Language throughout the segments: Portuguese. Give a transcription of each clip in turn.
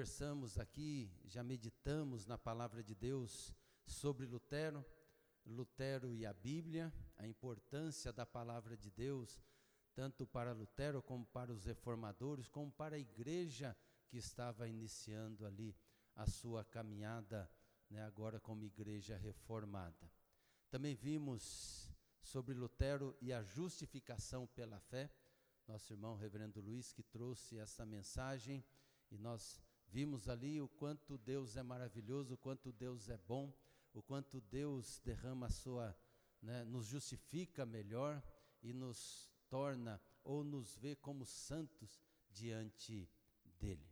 conversamos aqui, já meditamos na palavra de Deus sobre Lutero, Lutero e a Bíblia, a importância da palavra de Deus, tanto para Lutero como para os reformadores, como para a igreja que estava iniciando ali a sua caminhada, né, agora como igreja reformada. Também vimos sobre Lutero e a justificação pela fé, nosso irmão Reverendo Luiz que trouxe essa mensagem e nós vimos ali o quanto Deus é maravilhoso, o quanto Deus é bom, o quanto Deus derrama a sua, né, nos justifica melhor e nos torna ou nos vê como santos diante dele.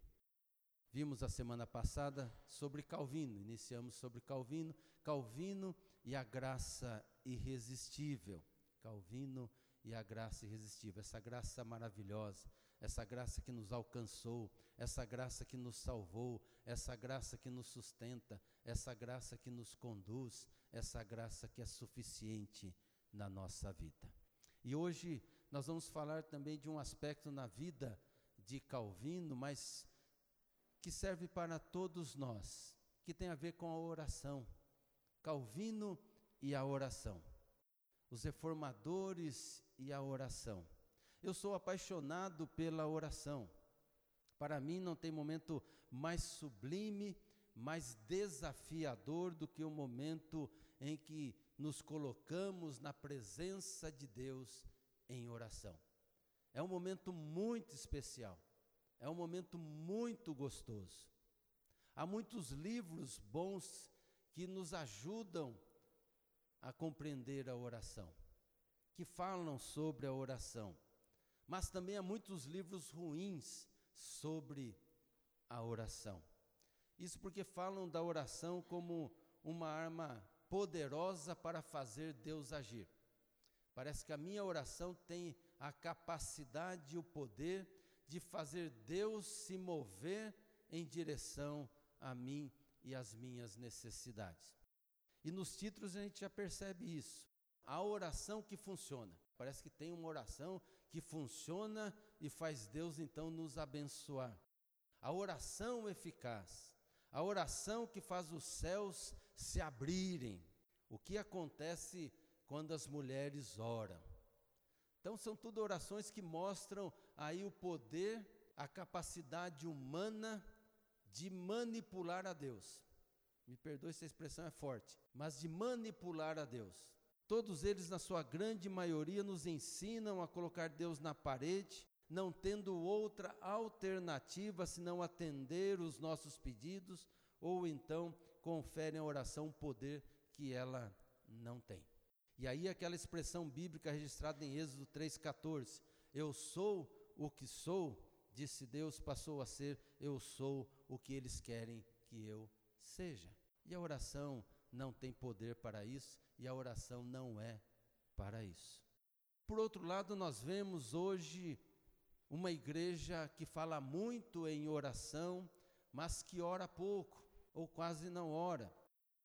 Vimos a semana passada sobre Calvino, iniciamos sobre Calvino, Calvino e a graça irresistível. Calvino e a graça irresistível, essa graça maravilhosa, essa graça que nos alcançou, essa graça que nos salvou, essa graça que nos sustenta, essa graça que nos conduz, essa graça que é suficiente na nossa vida. E hoje nós vamos falar também de um aspecto na vida de Calvino, mas que serve para todos nós, que tem a ver com a oração. Calvino e a oração. Os reformadores e a oração. Eu sou apaixonado pela oração. Para mim não tem momento mais sublime, mais desafiador do que o momento em que nos colocamos na presença de Deus em oração. É um momento muito especial, é um momento muito gostoso. Há muitos livros bons que nos ajudam a compreender a oração, que falam sobre a oração. Mas também há muitos livros ruins sobre a oração. Isso porque falam da oração como uma arma poderosa para fazer Deus agir. Parece que a minha oração tem a capacidade e o poder de fazer Deus se mover em direção a mim e às minhas necessidades. E nos títulos a gente já percebe isso. A oração que funciona. Parece que tem uma oração que funciona e faz Deus então nos abençoar. A oração eficaz, a oração que faz os céus se abrirem. O que acontece quando as mulheres oram? Então são tudo orações que mostram aí o poder, a capacidade humana de manipular a Deus. Me perdoe se a expressão é forte, mas de manipular a Deus. Todos eles, na sua grande maioria, nos ensinam a colocar Deus na parede, não tendo outra alternativa senão atender os nossos pedidos, ou então conferem à oração um poder que ela não tem. E aí aquela expressão bíblica registrada em Êxodo 3,14: Eu sou o que sou, disse Deus, passou a ser eu sou o que eles querem que eu seja. E a oração não tem poder para isso e a oração não é para isso. Por outro lado, nós vemos hoje uma igreja que fala muito em oração, mas que ora pouco ou quase não ora.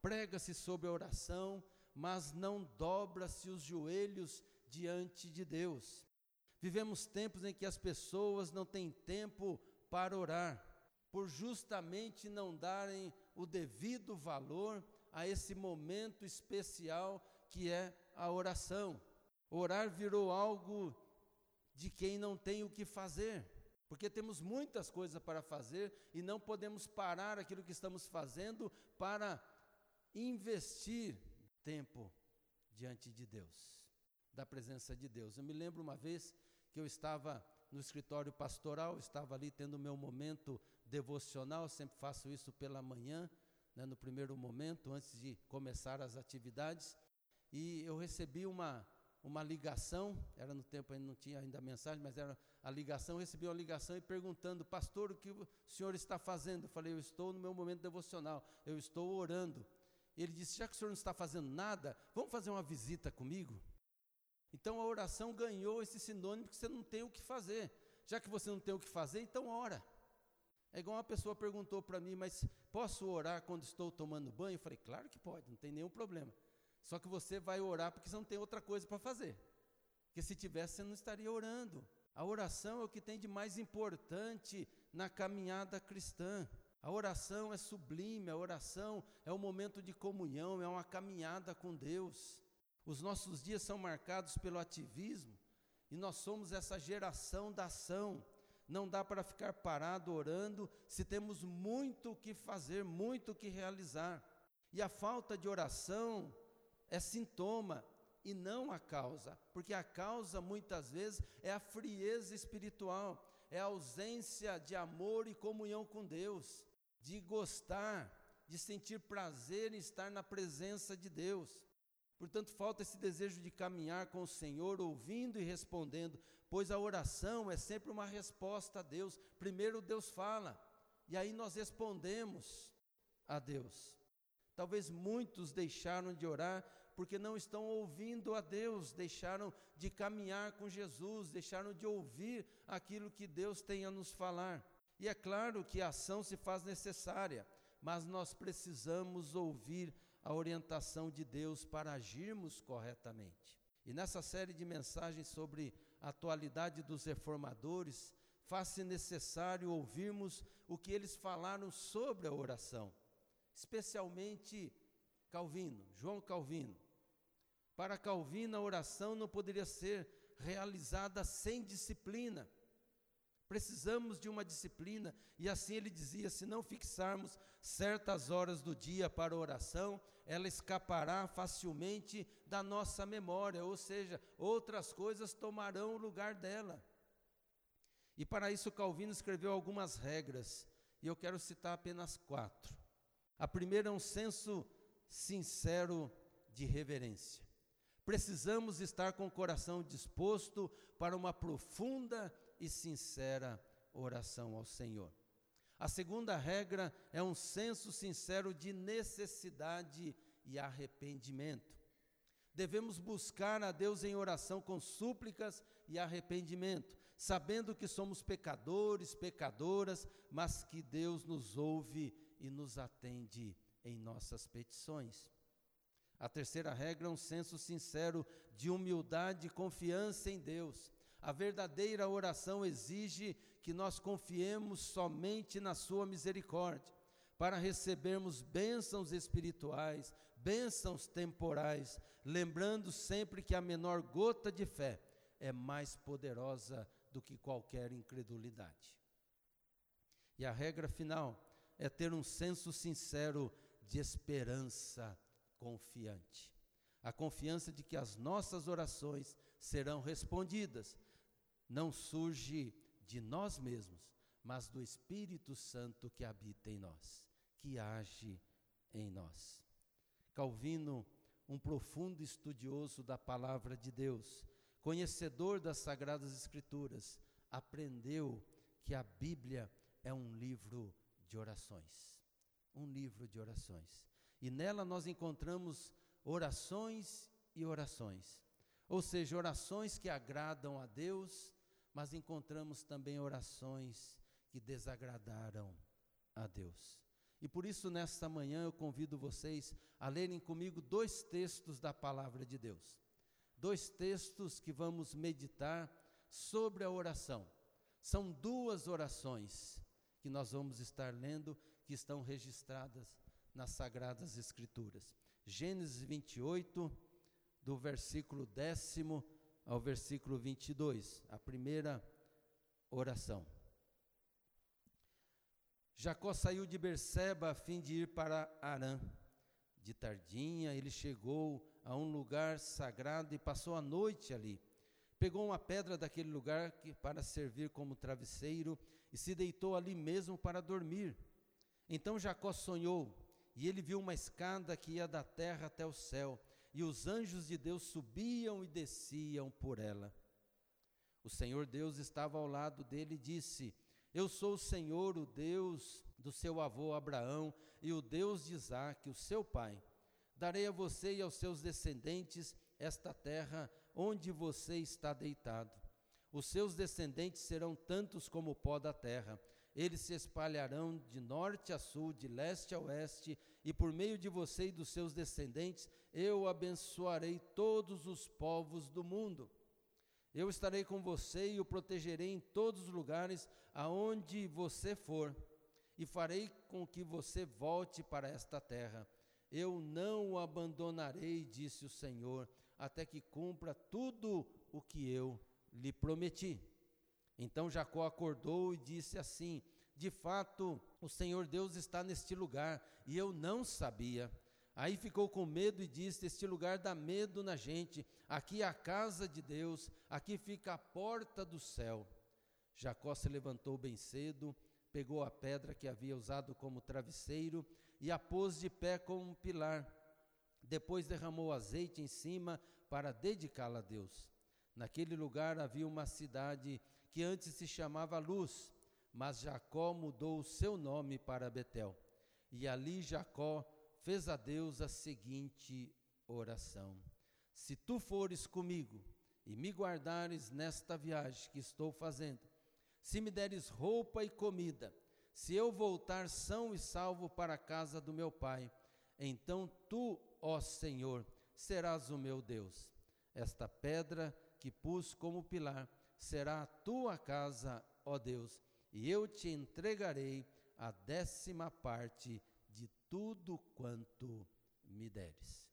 Prega-se sobre a oração, mas não dobra-se os joelhos diante de Deus. Vivemos tempos em que as pessoas não têm tempo para orar, por justamente não darem o devido valor a esse momento especial que é a oração. Orar virou algo de quem não tem o que fazer, porque temos muitas coisas para fazer e não podemos parar aquilo que estamos fazendo para investir tempo diante de Deus, da presença de Deus. Eu me lembro uma vez que eu estava no escritório pastoral, estava ali tendo meu momento devocional, sempre faço isso pela manhã, né, no primeiro momento, antes de começar as atividades, e eu recebi uma, uma ligação, era no tempo ainda não tinha ainda mensagem, mas era a ligação, recebi uma ligação e perguntando, pastor, o que o senhor está fazendo? Eu falei, eu estou no meu momento devocional, eu estou orando. Ele disse, já que o senhor não está fazendo nada, vamos fazer uma visita comigo? Então a oração ganhou esse sinônimo que você não tem o que fazer. Já que você não tem o que fazer, então ora. É igual uma pessoa perguntou para mim, mas posso orar quando estou tomando banho? Eu falei, claro que pode, não tem nenhum problema. Só que você vai orar porque você não tem outra coisa para fazer. Porque se tivesse, você não estaria orando. A oração é o que tem de mais importante na caminhada cristã. A oração é sublime, a oração é um momento de comunhão, é uma caminhada com Deus. Os nossos dias são marcados pelo ativismo e nós somos essa geração da ação. Não dá para ficar parado orando se temos muito o que fazer, muito o que realizar. E a falta de oração é sintoma e não a causa, porque a causa muitas vezes é a frieza espiritual, é a ausência de amor e comunhão com Deus de gostar, de sentir prazer em estar na presença de Deus. Portanto, falta esse desejo de caminhar com o Senhor, ouvindo e respondendo, pois a oração é sempre uma resposta a Deus. Primeiro Deus fala, e aí nós respondemos a Deus. Talvez muitos deixaram de orar porque não estão ouvindo a Deus, deixaram de caminhar com Jesus, deixaram de ouvir aquilo que Deus tem a nos falar. E é claro que a ação se faz necessária, mas nós precisamos ouvir a orientação de Deus para agirmos corretamente. E nessa série de mensagens sobre a atualidade dos reformadores, faz-se necessário ouvirmos o que eles falaram sobre a oração, especialmente Calvino, João Calvino. Para Calvino, a oração não poderia ser realizada sem disciplina. Precisamos de uma disciplina, e assim ele dizia: se não fixarmos certas horas do dia para oração, ela escapará facilmente da nossa memória, ou seja, outras coisas tomarão o lugar dela. E para isso Calvino escreveu algumas regras, e eu quero citar apenas quatro. A primeira é um senso sincero de reverência. Precisamos estar com o coração disposto para uma profunda e sincera oração ao Senhor. A segunda regra é um senso sincero de necessidade e arrependimento. Devemos buscar a Deus em oração com súplicas e arrependimento, sabendo que somos pecadores, pecadoras, mas que Deus nos ouve e nos atende em nossas petições. A terceira regra é um senso sincero de humildade e confiança em Deus. A verdadeira oração exige que nós confiemos somente na Sua misericórdia, para recebermos bênçãos espirituais, bênçãos temporais, lembrando sempre que a menor gota de fé é mais poderosa do que qualquer incredulidade. E a regra final é ter um senso sincero de esperança confiante. A confiança de que as nossas orações serão respondidas, não surge de nós mesmos, mas do Espírito Santo que habita em nós, que age em nós. Calvino, um profundo estudioso da palavra de Deus, conhecedor das sagradas escrituras, aprendeu que a Bíblia é um livro de orações. Um livro de orações. E nela nós encontramos orações e orações. Ou seja, orações que agradam a Deus mas encontramos também orações que desagradaram a Deus. E por isso, nesta manhã, eu convido vocês a lerem comigo dois textos da palavra de Deus. Dois textos que vamos meditar sobre a oração. São duas orações que nós vamos estar lendo, que estão registradas nas Sagradas Escrituras. Gênesis 28, do versículo décimo ao versículo 22, a primeira oração. Jacó saiu de Berseba a fim de ir para Arã. De tardinha, ele chegou a um lugar sagrado e passou a noite ali. Pegou uma pedra daquele lugar que, para servir como travesseiro e se deitou ali mesmo para dormir. Então Jacó sonhou e ele viu uma escada que ia da terra até o céu e os anjos de Deus subiam e desciam por ela. O Senhor Deus estava ao lado dele e disse: Eu sou o Senhor, o Deus do seu avô Abraão e o Deus de Isaque, o seu pai. Darei a você e aos seus descendentes esta terra onde você está deitado. Os seus descendentes serão tantos como o pó da terra. Eles se espalharão de norte a sul, de leste a oeste, e por meio de você e dos seus descendentes eu abençoarei todos os povos do mundo. Eu estarei com você e o protegerei em todos os lugares aonde você for. e farei com que você volte para esta terra. Eu não o abandonarei, disse o Senhor, até que cumpra tudo o que eu lhe prometi. Então Jacó acordou e disse assim: De fato, o Senhor Deus está neste lugar, e eu não sabia. Aí ficou com medo e disse: Este lugar dá medo na gente. Aqui é a casa de Deus, aqui fica a porta do céu. Jacó se levantou bem cedo, pegou a pedra que havia usado como travesseiro e a pôs de pé como um pilar. Depois derramou azeite em cima para dedicá-la a Deus. Naquele lugar havia uma cidade que antes se chamava Luz, mas Jacó mudou o seu nome para Betel. E ali Jacó fez a Deus a seguinte oração: Se tu fores comigo e me guardares nesta viagem que estou fazendo, se me deres roupa e comida, se eu voltar são e salvo para a casa do meu pai, então tu, ó Senhor, serás o meu Deus. Esta pedra que pus como pilar será a tua casa, ó Deus, e eu te entregarei a décima parte de tudo quanto me deres.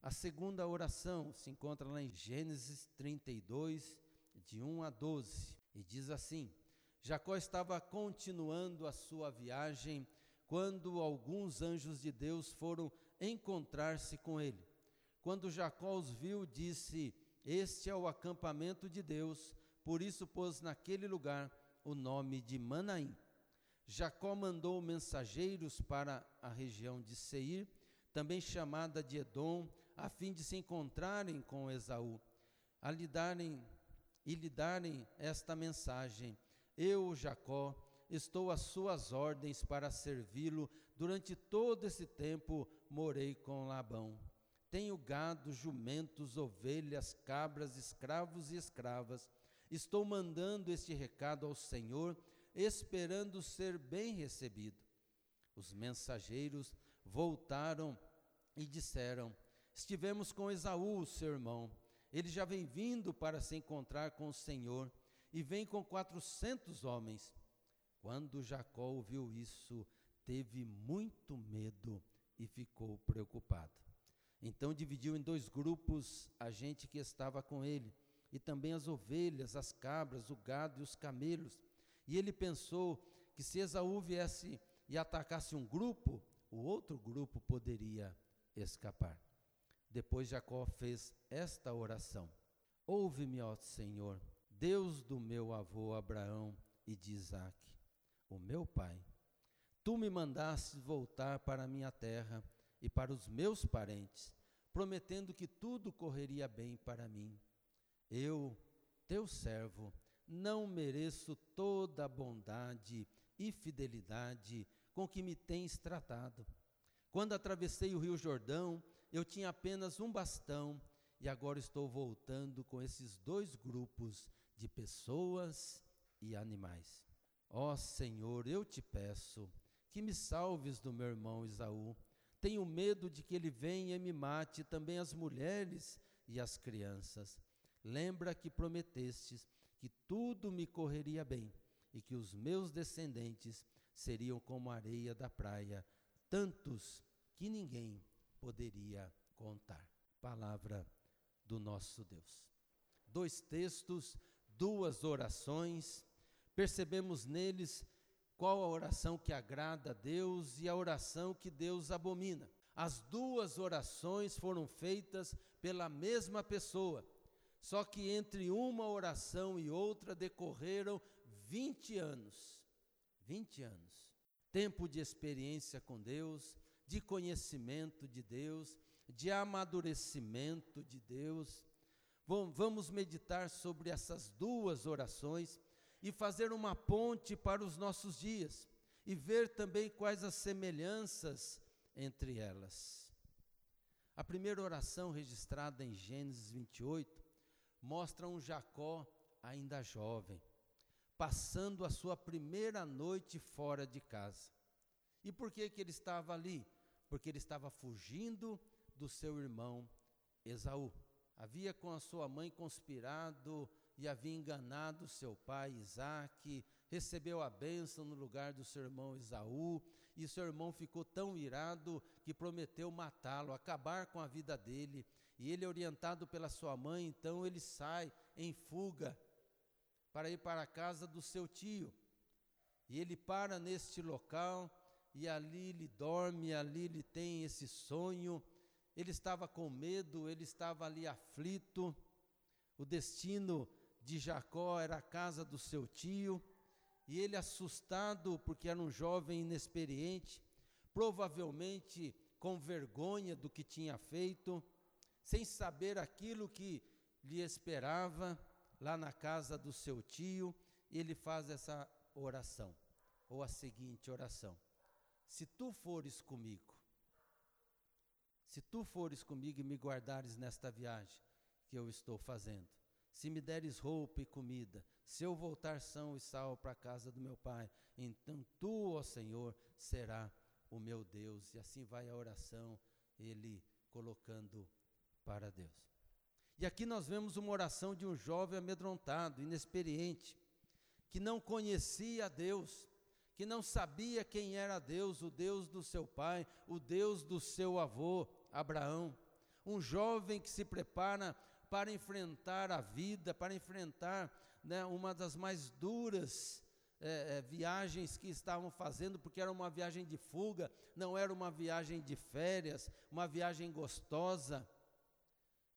A segunda oração se encontra lá em Gênesis 32, de 1 a 12, e diz assim: Jacó estava continuando a sua viagem quando alguns anjos de Deus foram encontrar-se com ele. Quando Jacó os viu, disse: Este é o acampamento de Deus, por isso pôs naquele lugar o nome de Manaim. Jacó mandou mensageiros para a região de Seir, também chamada de Edom, a fim de se encontrarem com Esaú, a lhe darem e lhe darem esta mensagem: Eu, Jacó, estou às suas ordens para servi-lo. Durante todo esse tempo morei com Labão. Tenho gado, jumentos, ovelhas, cabras, escravos e escravas. Estou mandando este recado ao Senhor esperando ser bem recebido. Os mensageiros voltaram e disseram: Estivemos com Esaú, seu irmão. Ele já vem vindo para se encontrar com o Senhor e vem com quatrocentos homens. Quando Jacó ouviu isso, teve muito medo e ficou preocupado. Então dividiu em dois grupos a gente que estava com ele, e também as ovelhas, as cabras, o gado e os camelos, e ele pensou que se Esaú viesse e atacasse um grupo, o outro grupo poderia escapar. Depois Jacó fez esta oração: Ouve-me, ó Senhor, Deus do meu avô Abraão e de Isaque, o meu pai. Tu me mandaste voltar para a minha terra e para os meus parentes, prometendo que tudo correria bem para mim. Eu, teu servo, não mereço toda a bondade e fidelidade com que me tens tratado. Quando atravessei o rio Jordão, eu tinha apenas um bastão e agora estou voltando com esses dois grupos de pessoas e animais. Ó oh, Senhor, eu te peço que me salves do meu irmão Isaú. Tenho medo de que ele venha e me mate também as mulheres e as crianças. Lembra que prometestes que tudo me correria bem e que os meus descendentes seriam como a areia da praia, tantos que ninguém poderia contar. Palavra do nosso Deus. Dois textos, duas orações, percebemos neles qual a oração que agrada a Deus e a oração que Deus abomina. As duas orações foram feitas pela mesma pessoa só que entre uma oração e outra decorreram 20 anos. 20 anos. Tempo de experiência com Deus, de conhecimento de Deus, de amadurecimento de Deus. Vamos meditar sobre essas duas orações e fazer uma ponte para os nossos dias e ver também quais as semelhanças entre elas. A primeira oração registrada em Gênesis 28 mostra um Jacó ainda jovem, passando a sua primeira noite fora de casa. E por que, que ele estava ali? Porque ele estava fugindo do seu irmão Esaú. Havia com a sua mãe conspirado e havia enganado seu pai Isaque, recebeu a bênção no lugar do seu irmão Esaú, e seu irmão ficou tão irado que prometeu matá-lo, acabar com a vida dele. E ele, orientado pela sua mãe, então ele sai em fuga para ir para a casa do seu tio. E ele para neste local e ali ele dorme, ali ele tem esse sonho. Ele estava com medo, ele estava ali aflito. O destino de Jacó era a casa do seu tio, e ele, assustado, porque era um jovem inexperiente, provavelmente com vergonha do que tinha feito, sem saber aquilo que lhe esperava lá na casa do seu tio, ele faz essa oração, ou a seguinte oração: Se tu fores comigo, se tu fores comigo e me guardares nesta viagem que eu estou fazendo, se me deres roupa e comida, se eu voltar são e salvo para a casa do meu pai, então tu, ó Senhor, será o meu Deus. E assim vai a oração, ele colocando para Deus. E aqui nós vemos uma oração de um jovem amedrontado, inexperiente, que não conhecia Deus, que não sabia quem era Deus, o Deus do seu pai, o Deus do seu avô, Abraão. Um jovem que se prepara para enfrentar a vida, para enfrentar né, uma das mais duras é, é, viagens que estavam fazendo, porque era uma viagem de fuga, não era uma viagem de férias, uma viagem gostosa.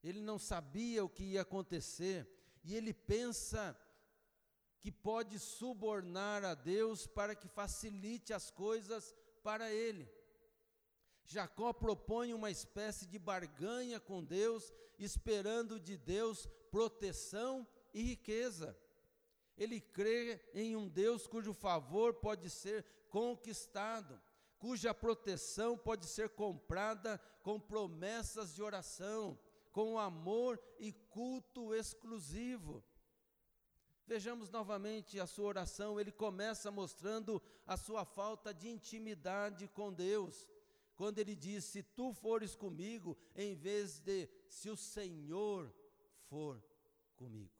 Ele não sabia o que ia acontecer, e ele pensa que pode subornar a Deus para que facilite as coisas para ele. Jacó propõe uma espécie de barganha com Deus, esperando de Deus proteção e riqueza. Ele crê em um Deus cujo favor pode ser conquistado, cuja proteção pode ser comprada com promessas de oração, com amor e culto exclusivo. Vejamos novamente a sua oração, ele começa mostrando a sua falta de intimidade com Deus quando ele diz: Se tu fores comigo, em vez de se o Senhor for comigo.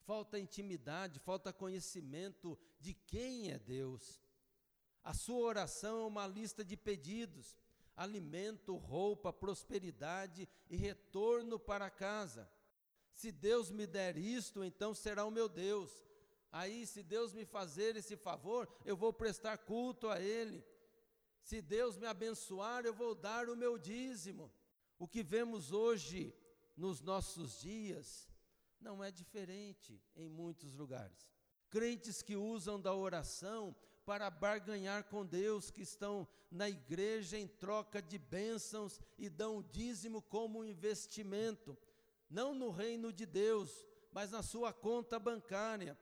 Falta intimidade, falta conhecimento de quem é Deus. A sua oração é uma lista de pedidos: alimento, roupa, prosperidade e retorno para casa. Se Deus me der isto, então será o meu Deus. Aí, se Deus me fazer esse favor, eu vou prestar culto a Ele. Se Deus me abençoar, eu vou dar o meu dízimo. O que vemos hoje nos nossos dias não é diferente em muitos lugares. Crentes que usam da oração para barganhar com Deus, que estão na igreja em troca de bênçãos e dão o dízimo como investimento, não no reino de Deus, mas na sua conta bancária,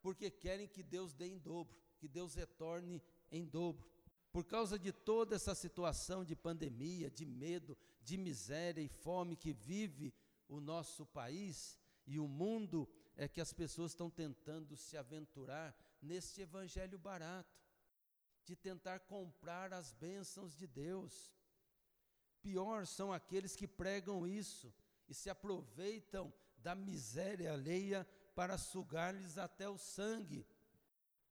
porque querem que Deus dê em dobro, que Deus retorne em dobro. Por causa de toda essa situação de pandemia, de medo, de miséria e fome que vive o nosso país e o mundo, é que as pessoas estão tentando se aventurar neste evangelho barato, de tentar comprar as bênçãos de Deus. Pior são aqueles que pregam isso e se aproveitam da miséria alheia para sugar-lhes até o sangue.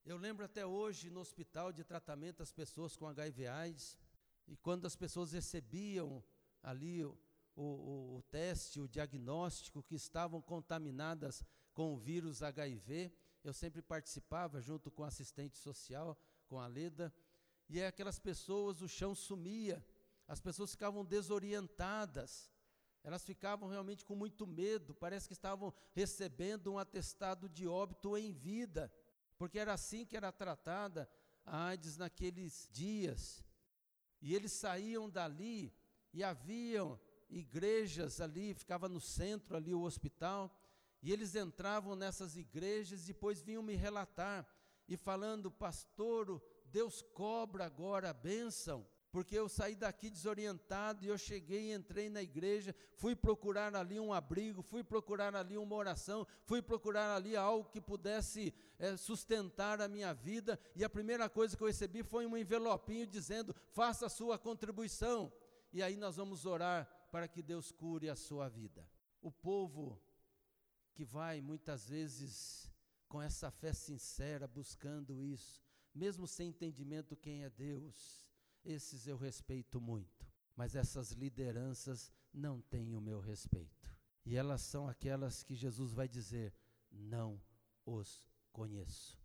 Eu lembro até hoje no hospital de tratamento as pessoas com HIV AIDS, e quando as pessoas recebiam ali o, o, o teste, o diagnóstico que estavam contaminadas com o vírus HIV, eu sempre participava junto com assistente social, com a Leda, e é aquelas pessoas, o chão sumia, as pessoas ficavam desorientadas, elas ficavam realmente com muito medo, parece que estavam recebendo um atestado de óbito em vida porque era assim que era tratada a AIDS naqueles dias. E eles saíam dali e haviam igrejas ali, ficava no centro ali o hospital, e eles entravam nessas igrejas e depois vinham me relatar e falando, pastor, Deus cobra agora a bênção porque eu saí daqui desorientado e eu cheguei, entrei na igreja, fui procurar ali um abrigo, fui procurar ali uma oração, fui procurar ali algo que pudesse é, sustentar a minha vida, e a primeira coisa que eu recebi foi um envelopinho dizendo: faça a sua contribuição, e aí nós vamos orar para que Deus cure a sua vida. O povo que vai muitas vezes com essa fé sincera, buscando isso, mesmo sem entendimento quem é Deus, esses eu respeito muito. Mas essas lideranças não têm o meu respeito. E elas são aquelas que Jesus vai dizer: Não os conheço,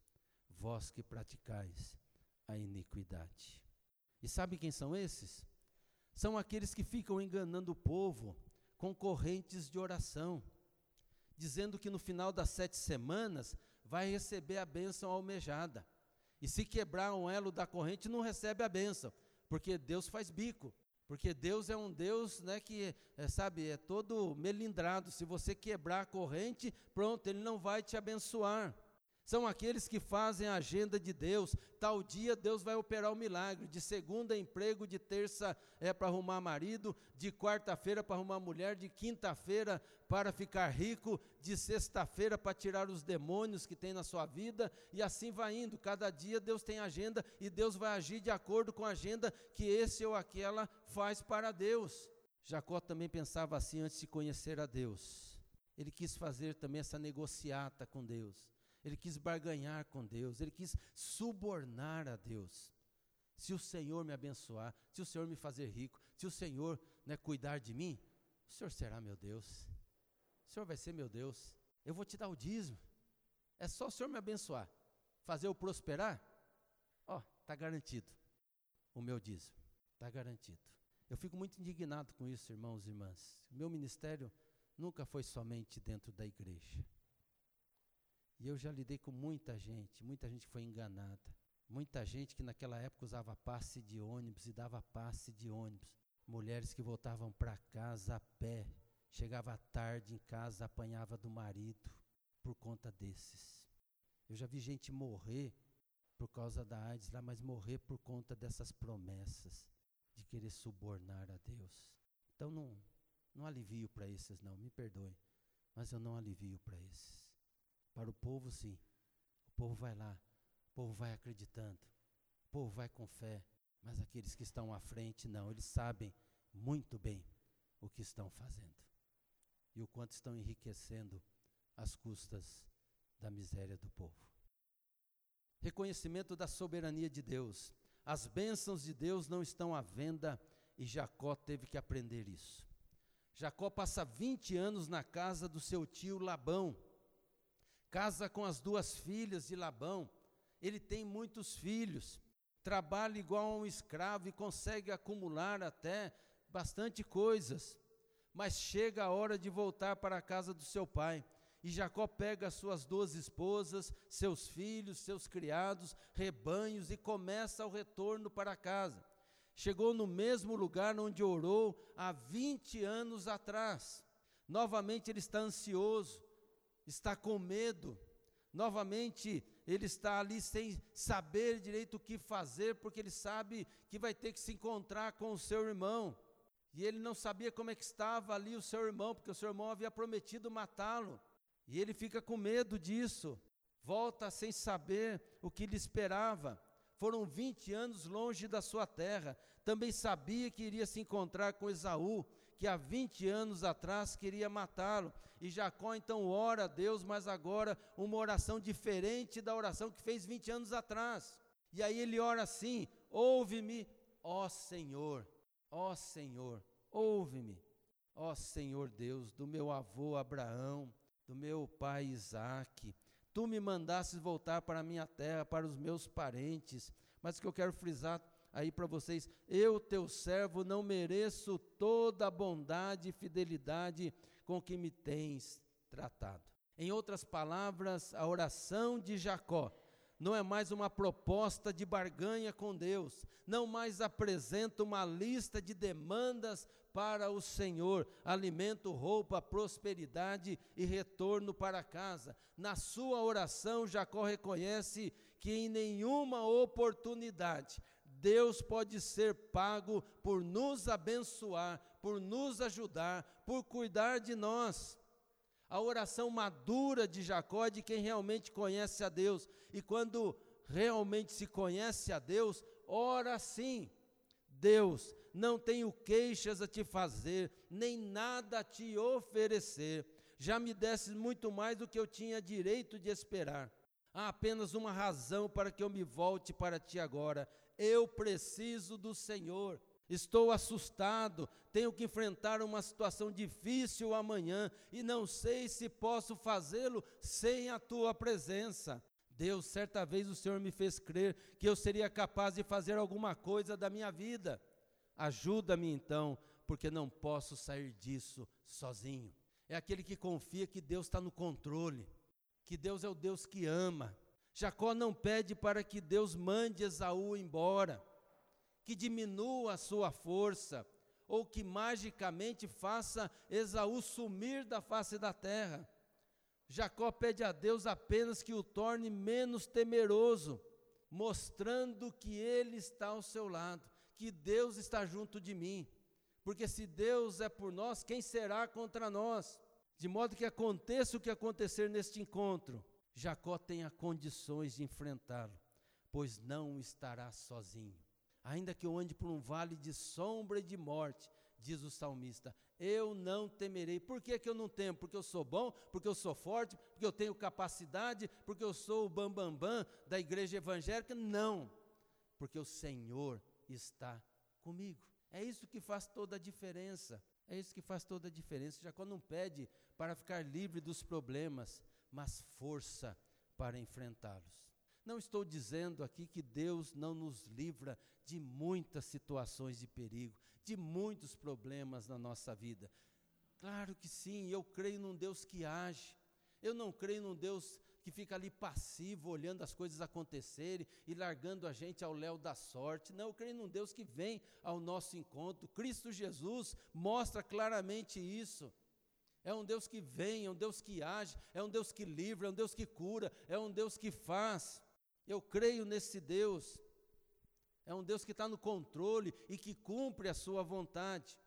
vós que praticais a iniquidade. E sabe quem são esses? São aqueles que ficam enganando o povo com correntes de oração, dizendo que no final das sete semanas vai receber a bênção almejada. E se quebrar um elo da corrente, não recebe a bênção, porque Deus faz bico. Porque Deus é um Deus né, que, é, sabe, é todo melindrado. Se você quebrar a corrente, pronto, Ele não vai te abençoar. São aqueles que fazem a agenda de Deus. Tal dia Deus vai operar o milagre. De segunda emprego, de terça é para arrumar marido, de quarta-feira para arrumar mulher, de quinta-feira para ficar rico, de sexta-feira para tirar os demônios que tem na sua vida, e assim vai indo. Cada dia Deus tem agenda e Deus vai agir de acordo com a agenda que esse ou aquela faz para Deus. Jacó também pensava assim antes de conhecer a Deus. Ele quis fazer também essa negociata com Deus ele quis barganhar com Deus, ele quis subornar a Deus. Se o Senhor me abençoar, se o Senhor me fazer rico, se o Senhor né, cuidar de mim, o Senhor será meu Deus. O Senhor vai ser meu Deus. Eu vou te dar o dízimo. É só o Senhor me abençoar, fazer eu prosperar. Ó, está garantido o meu dízimo. Está garantido. Eu fico muito indignado com isso, irmãos e irmãs. O meu ministério nunca foi somente dentro da igreja. E eu já lidei com muita gente, muita gente foi enganada. Muita gente que naquela época usava passe de ônibus e dava passe de ônibus. Mulheres que voltavam para casa a pé, chegava tarde em casa, apanhava do marido por conta desses. Eu já vi gente morrer por causa da AIDS lá, mas morrer por conta dessas promessas de querer subornar a Deus. Então não, não alivio para esses não, me perdoe, mas eu não alivio para esses. Para o povo, sim. O povo vai lá, o povo vai acreditando, o povo vai com fé. Mas aqueles que estão à frente, não, eles sabem muito bem o que estão fazendo e o quanto estão enriquecendo as custas da miséria do povo. Reconhecimento da soberania de Deus. As bênçãos de Deus não estão à venda e Jacó teve que aprender isso. Jacó passa 20 anos na casa do seu tio Labão casa com as duas filhas de Labão. Ele tem muitos filhos, trabalha igual a um escravo e consegue acumular até bastante coisas. Mas chega a hora de voltar para a casa do seu pai. E Jacó pega as suas duas esposas, seus filhos, seus criados, rebanhos e começa o retorno para casa. Chegou no mesmo lugar onde orou há 20 anos atrás. Novamente ele está ansioso, está com medo. Novamente, ele está ali sem saber direito o que fazer, porque ele sabe que vai ter que se encontrar com o seu irmão. E ele não sabia como é que estava ali o seu irmão, porque o seu irmão havia prometido matá-lo. E ele fica com medo disso. Volta sem saber o que lhe esperava. Foram 20 anos longe da sua terra. Também sabia que iria se encontrar com Esaú, que há 20 anos atrás queria matá-lo. E Jacó então ora a Deus, mas agora uma oração diferente da oração que fez 20 anos atrás. E aí ele ora assim: Ouve-me, ó Senhor, ó Senhor, ouve-me, ó Senhor Deus, do meu avô Abraão, do meu pai Isaque. Tu me mandasses voltar para a minha terra, para os meus parentes. Mas o que eu quero frisar aí para vocês: eu, teu servo, não mereço toda a bondade e fidelidade com que me tens tratado. Em outras palavras, a oração de Jacó não é mais uma proposta de barganha com Deus, não mais apresenta uma lista de demandas para o Senhor: alimento, roupa, prosperidade e retorno para casa. Na sua oração, Jacó reconhece que em nenhuma oportunidade Deus pode ser pago por nos abençoar, por nos ajudar, por cuidar de nós. A oração madura de Jacó é de quem realmente conhece a Deus. E quando realmente se conhece a Deus, ora sim. Deus, não tenho queixas a te fazer, nem nada a te oferecer, Já me desses muito mais do que eu tinha direito de esperar. Há apenas uma razão para que eu me volte para ti agora. Eu preciso do Senhor. Estou assustado, tenho que enfrentar uma situação difícil amanhã e não sei se posso fazê-lo sem a tua presença. Deus, certa vez o Senhor me fez crer que eu seria capaz de fazer alguma coisa da minha vida. Ajuda-me então, porque não posso sair disso sozinho. É aquele que confia que Deus está no controle, que Deus é o Deus que ama. Jacó não pede para que Deus mande Esaú embora que diminua a sua força, ou que magicamente faça Esaú sumir da face da terra. Jacó pede a Deus apenas que o torne menos temeroso, mostrando que ele está ao seu lado, que Deus está junto de mim. Porque se Deus é por nós, quem será contra nós? De modo que aconteça o que acontecer neste encontro, Jacó tenha condições de enfrentá-lo, pois não estará sozinho. Ainda que eu ande por um vale de sombra e de morte, diz o salmista, eu não temerei. Por que, que eu não temo? Porque eu sou bom, porque eu sou forte, porque eu tenho capacidade, porque eu sou o bambambam bam, bam da igreja evangélica? Não, porque o Senhor está comigo. É isso que faz toda a diferença. É isso que faz toda a diferença. Jacó não pede para ficar livre dos problemas, mas força para enfrentá-los. Não estou dizendo aqui que Deus não nos livra de muitas situações de perigo, de muitos problemas na nossa vida. Claro que sim, eu creio num Deus que age. Eu não creio num Deus que fica ali passivo, olhando as coisas acontecerem e largando a gente ao léu da sorte. Não, eu creio num Deus que vem ao nosso encontro. Cristo Jesus mostra claramente isso. É um Deus que vem, é um Deus que age, é um Deus que livra, é um Deus que cura, é um Deus que faz. Eu creio nesse Deus. É um Deus que está no controle e que cumpre a sua vontade.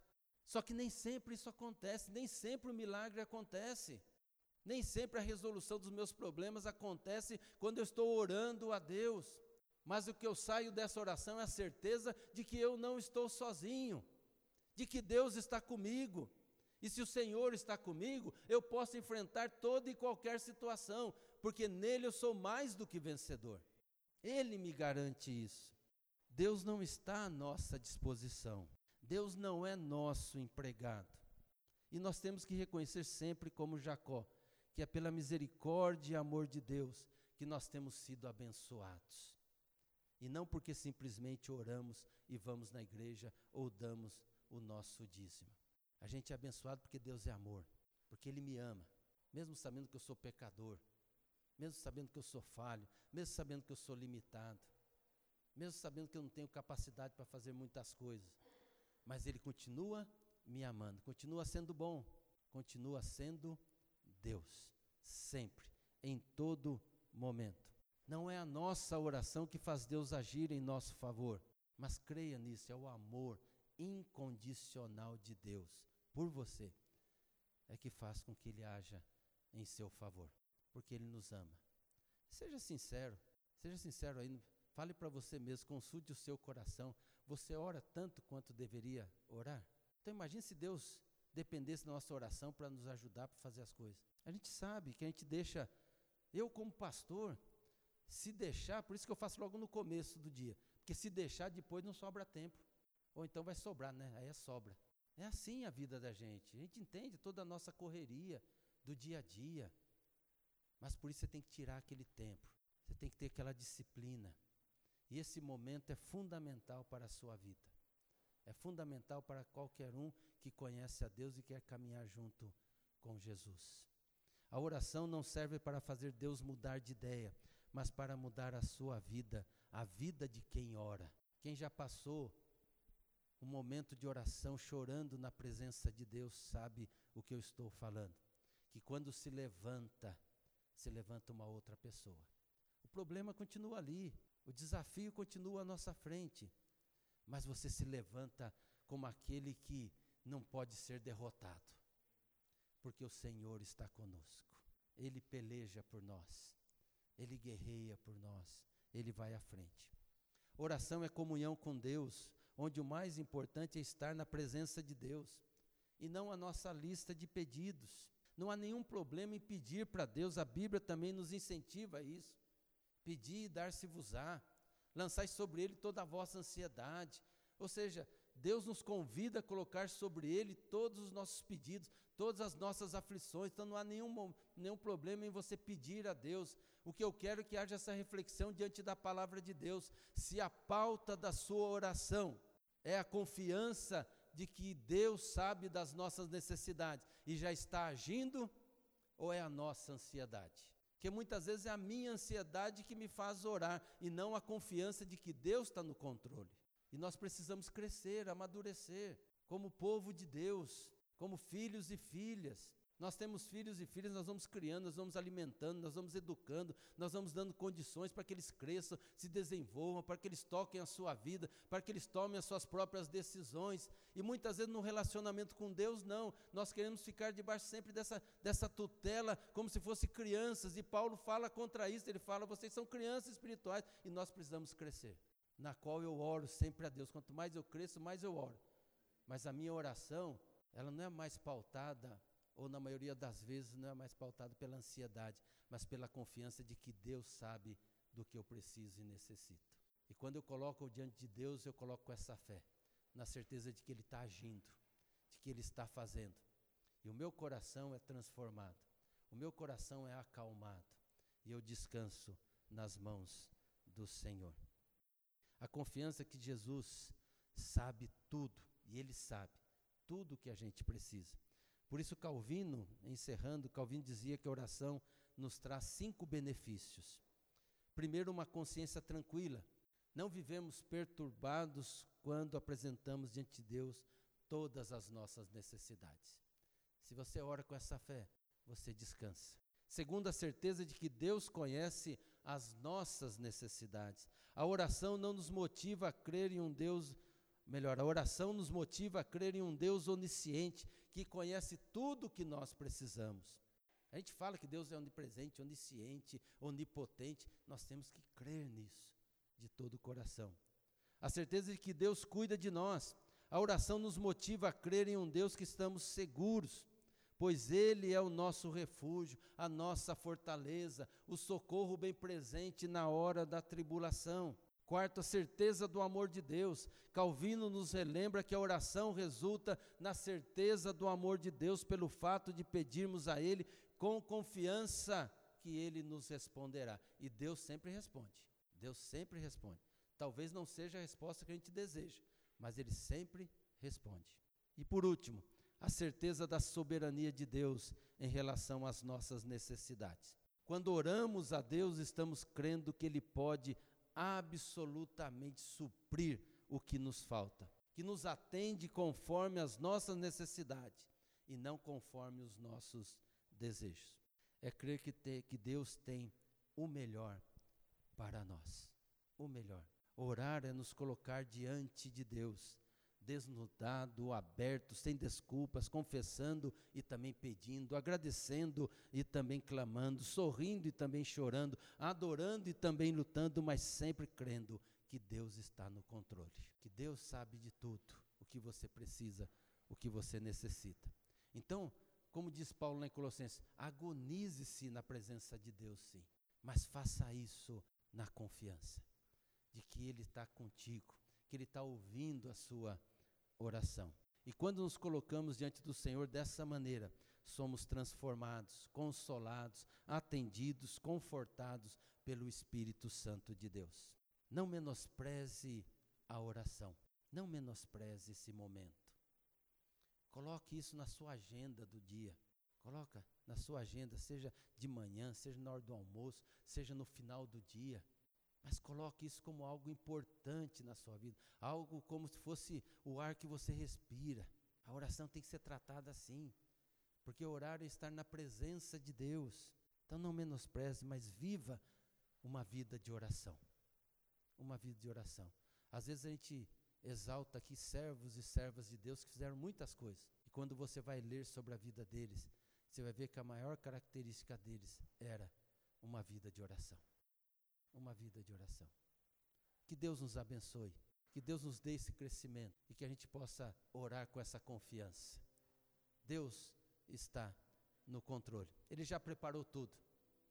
Só que nem sempre isso acontece, nem sempre o milagre acontece. Nem sempre a resolução dos meus problemas acontece quando eu estou orando a Deus. Mas o que eu saio dessa oração é a certeza de que eu não estou sozinho, de que Deus está comigo. E se o Senhor está comigo, eu posso enfrentar toda e qualquer situação, porque nele eu sou mais do que vencedor. Ele me garante isso. Deus não está à nossa disposição. Deus não é nosso empregado. E nós temos que reconhecer sempre, como Jacó, que é pela misericórdia e amor de Deus que nós temos sido abençoados. E não porque simplesmente oramos e vamos na igreja ou damos o nosso dízimo. A gente é abençoado porque Deus é amor, porque Ele me ama, mesmo sabendo que eu sou pecador, mesmo sabendo que eu sou falho, mesmo sabendo que eu sou limitado, mesmo sabendo que eu não tenho capacidade para fazer muitas coisas. Mas Ele continua me amando, continua sendo bom, continua sendo Deus, sempre, em todo momento. Não é a nossa oração que faz Deus agir em nosso favor, mas creia nisso, é o amor incondicional de Deus por você, é que faz com que Ele haja em seu favor porque Ele nos ama. Seja sincero, seja sincero aí, fale para você mesmo, consulte o seu coração. Você ora tanto quanto deveria orar? Então imagine se Deus dependesse da nossa oração para nos ajudar para fazer as coisas. A gente sabe que a gente deixa, eu como pastor, se deixar, por isso que eu faço logo no começo do dia, porque se deixar depois não sobra tempo. Ou então vai sobrar, né? Aí é sobra. É assim a vida da gente. A gente entende toda a nossa correria do dia a dia. Mas por isso você tem que tirar aquele tempo, você tem que ter aquela disciplina. E esse momento é fundamental para a sua vida. É fundamental para qualquer um que conhece a Deus e quer caminhar junto com Jesus. A oração não serve para fazer Deus mudar de ideia, mas para mudar a sua vida, a vida de quem ora. Quem já passou um momento de oração chorando na presença de Deus sabe o que eu estou falando. Que quando se levanta, se levanta uma outra pessoa. O problema continua ali, o desafio continua à nossa frente, mas você se levanta como aquele que não pode ser derrotado, porque o Senhor está conosco. Ele peleja por nós, ele guerreia por nós, ele vai à frente. Oração é comunhão com Deus, onde o mais importante é estar na presença de Deus e não a nossa lista de pedidos. Não há nenhum problema em pedir para Deus, a Bíblia também nos incentiva a isso. Pedir e dar-se-vos-á, lançai sobre ele toda a vossa ansiedade. Ou seja, Deus nos convida a colocar sobre ele todos os nossos pedidos, todas as nossas aflições, então não há nenhum, nenhum problema em você pedir a Deus. O que eu quero é que haja essa reflexão diante da palavra de Deus. Se a pauta da sua oração é a confiança de que Deus sabe das nossas necessidades e já está agindo, ou é a nossa ansiedade? Porque muitas vezes é a minha ansiedade que me faz orar e não a confiança de que Deus está no controle. E nós precisamos crescer, amadurecer, como povo de Deus, como filhos e filhas. Nós temos filhos e filhas, nós vamos criando, nós vamos alimentando, nós vamos educando, nós vamos dando condições para que eles cresçam, se desenvolvam, para que eles toquem a sua vida, para que eles tomem as suas próprias decisões. E muitas vezes no relacionamento com Deus, não. Nós queremos ficar debaixo sempre dessa, dessa tutela, como se fossem crianças. E Paulo fala contra isso, ele fala: vocês são crianças espirituais e nós precisamos crescer. Na qual eu oro sempre a Deus. Quanto mais eu cresço, mais eu oro. Mas a minha oração, ela não é mais pautada ou na maioria das vezes não é mais pautado pela ansiedade, mas pela confiança de que Deus sabe do que eu preciso e necessito. E quando eu coloco diante de Deus, eu coloco com essa fé, na certeza de que Ele está agindo, de que Ele está fazendo. E o meu coração é transformado, o meu coração é acalmado, e eu descanso nas mãos do Senhor. A confiança que Jesus sabe tudo, e Ele sabe tudo o que a gente precisa. Por isso, Calvino, encerrando, Calvino dizia que a oração nos traz cinco benefícios. Primeiro, uma consciência tranquila. Não vivemos perturbados quando apresentamos diante de Deus todas as nossas necessidades. Se você ora com essa fé, você descansa. Segundo, a certeza de que Deus conhece as nossas necessidades. A oração não nos motiva a crer em um Deus, melhor, a oração nos motiva a crer em um Deus onisciente, que conhece tudo o que nós precisamos. A gente fala que Deus é onipresente, onisciente, onipotente, nós temos que crer nisso de todo o coração. A certeza de que Deus cuida de nós. A oração nos motiva a crer em um Deus que estamos seguros, pois Ele é o nosso refúgio, a nossa fortaleza, o socorro bem presente na hora da tribulação. Quarto, a certeza do amor de Deus. Calvino nos relembra que a oração resulta na certeza do amor de Deus pelo fato de pedirmos a Ele com confiança que Ele nos responderá. E Deus sempre responde. Deus sempre responde. Talvez não seja a resposta que a gente deseja, mas Ele sempre responde. E por último, a certeza da soberania de Deus em relação às nossas necessidades. Quando oramos a Deus, estamos crendo que Ele pode absolutamente suprir o que nos falta, que nos atende conforme as nossas necessidades e não conforme os nossos desejos. É crer que, te, que Deus tem o melhor para nós, o melhor. Orar é nos colocar diante de Deus desnudado, aberto, sem desculpas, confessando e também pedindo, agradecendo e também clamando, sorrindo e também chorando, adorando e também lutando, mas sempre crendo que Deus está no controle, que Deus sabe de tudo, o que você precisa, o que você necessita. Então, como diz Paulo em Colossenses, agonize-se na presença de Deus, sim, mas faça isso na confiança de que Ele está contigo, que Ele está ouvindo a sua oração. E quando nos colocamos diante do Senhor dessa maneira, somos transformados, consolados, atendidos, confortados pelo Espírito Santo de Deus. Não menospreze a oração, não menospreze esse momento. Coloque isso na sua agenda do dia. Coloca na sua agenda, seja de manhã, seja na hora do almoço, seja no final do dia. Mas coloque isso como algo importante na sua vida, algo como se fosse o ar que você respira. A oração tem que ser tratada assim, porque orar é estar na presença de Deus. Então não menospreze, mas viva uma vida de oração. Uma vida de oração. Às vezes a gente exalta aqui servos e servas de Deus que fizeram muitas coisas. E quando você vai ler sobre a vida deles, você vai ver que a maior característica deles era uma vida de oração uma vida de oração. Que Deus nos abençoe, que Deus nos dê esse crescimento e que a gente possa orar com essa confiança. Deus está no controle. Ele já preparou tudo.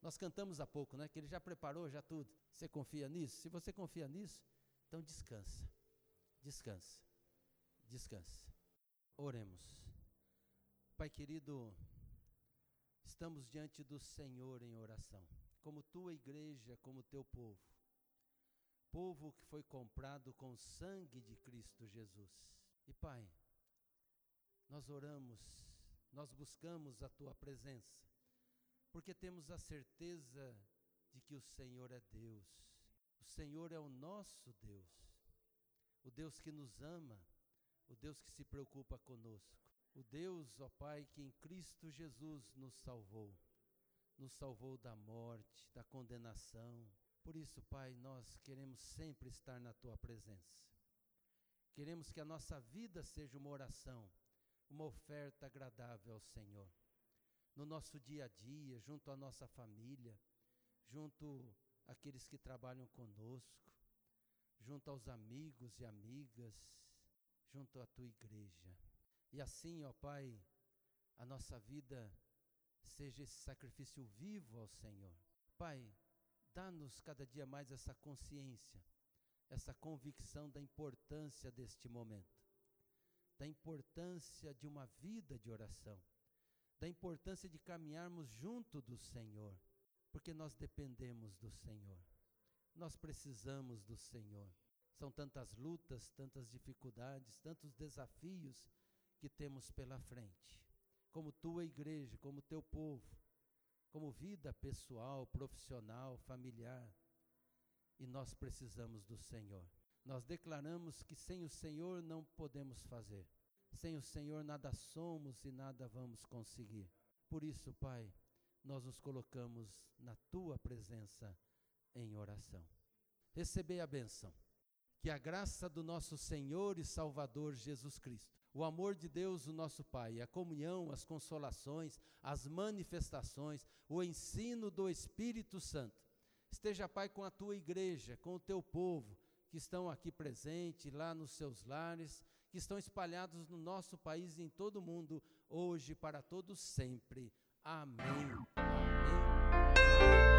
Nós cantamos há pouco, né? Que ele já preparou já tudo. Você confia nisso? Se você confia nisso, então descansa. Descansa. Descansa. Oremos. Pai querido, estamos diante do Senhor em oração, como tua igreja, como teu povo. Povo que foi comprado com o sangue de Cristo Jesus. E Pai, nós oramos, nós buscamos a tua presença, porque temos a certeza de que o Senhor é Deus. O Senhor é o nosso Deus. O Deus que nos ama, o Deus que se preocupa conosco. O Deus, ó Pai, que em Cristo Jesus nos salvou, nos salvou da morte, da condenação. Por isso, Pai, nós queremos sempre estar na Tua presença. Queremos que a nossa vida seja uma oração, uma oferta agradável ao Senhor. No nosso dia a dia, junto à nossa família, junto àqueles que trabalham conosco, junto aos amigos e amigas, junto à tua igreja. E assim, ó Pai, a nossa vida seja esse sacrifício vivo ao Senhor. Pai, dá-nos cada dia mais essa consciência, essa convicção da importância deste momento, da importância de uma vida de oração, da importância de caminharmos junto do Senhor, porque nós dependemos do Senhor, nós precisamos do Senhor. São tantas lutas, tantas dificuldades, tantos desafios que temos pela frente, como tua igreja, como teu povo, como vida pessoal, profissional, familiar. E nós precisamos do Senhor. Nós declaramos que sem o Senhor não podemos fazer. Sem o Senhor nada somos e nada vamos conseguir. Por isso, Pai, nós nos colocamos na tua presença em oração. Receber a benção. Que a graça do nosso Senhor e Salvador Jesus Cristo o amor de Deus, o nosso Pai, a comunhão, as consolações, as manifestações, o ensino do Espírito Santo. Esteja, Pai, com a tua igreja, com o teu povo, que estão aqui presentes, lá nos seus lares, que estão espalhados no nosso país e em todo o mundo, hoje, para todos sempre. Amém. Amém.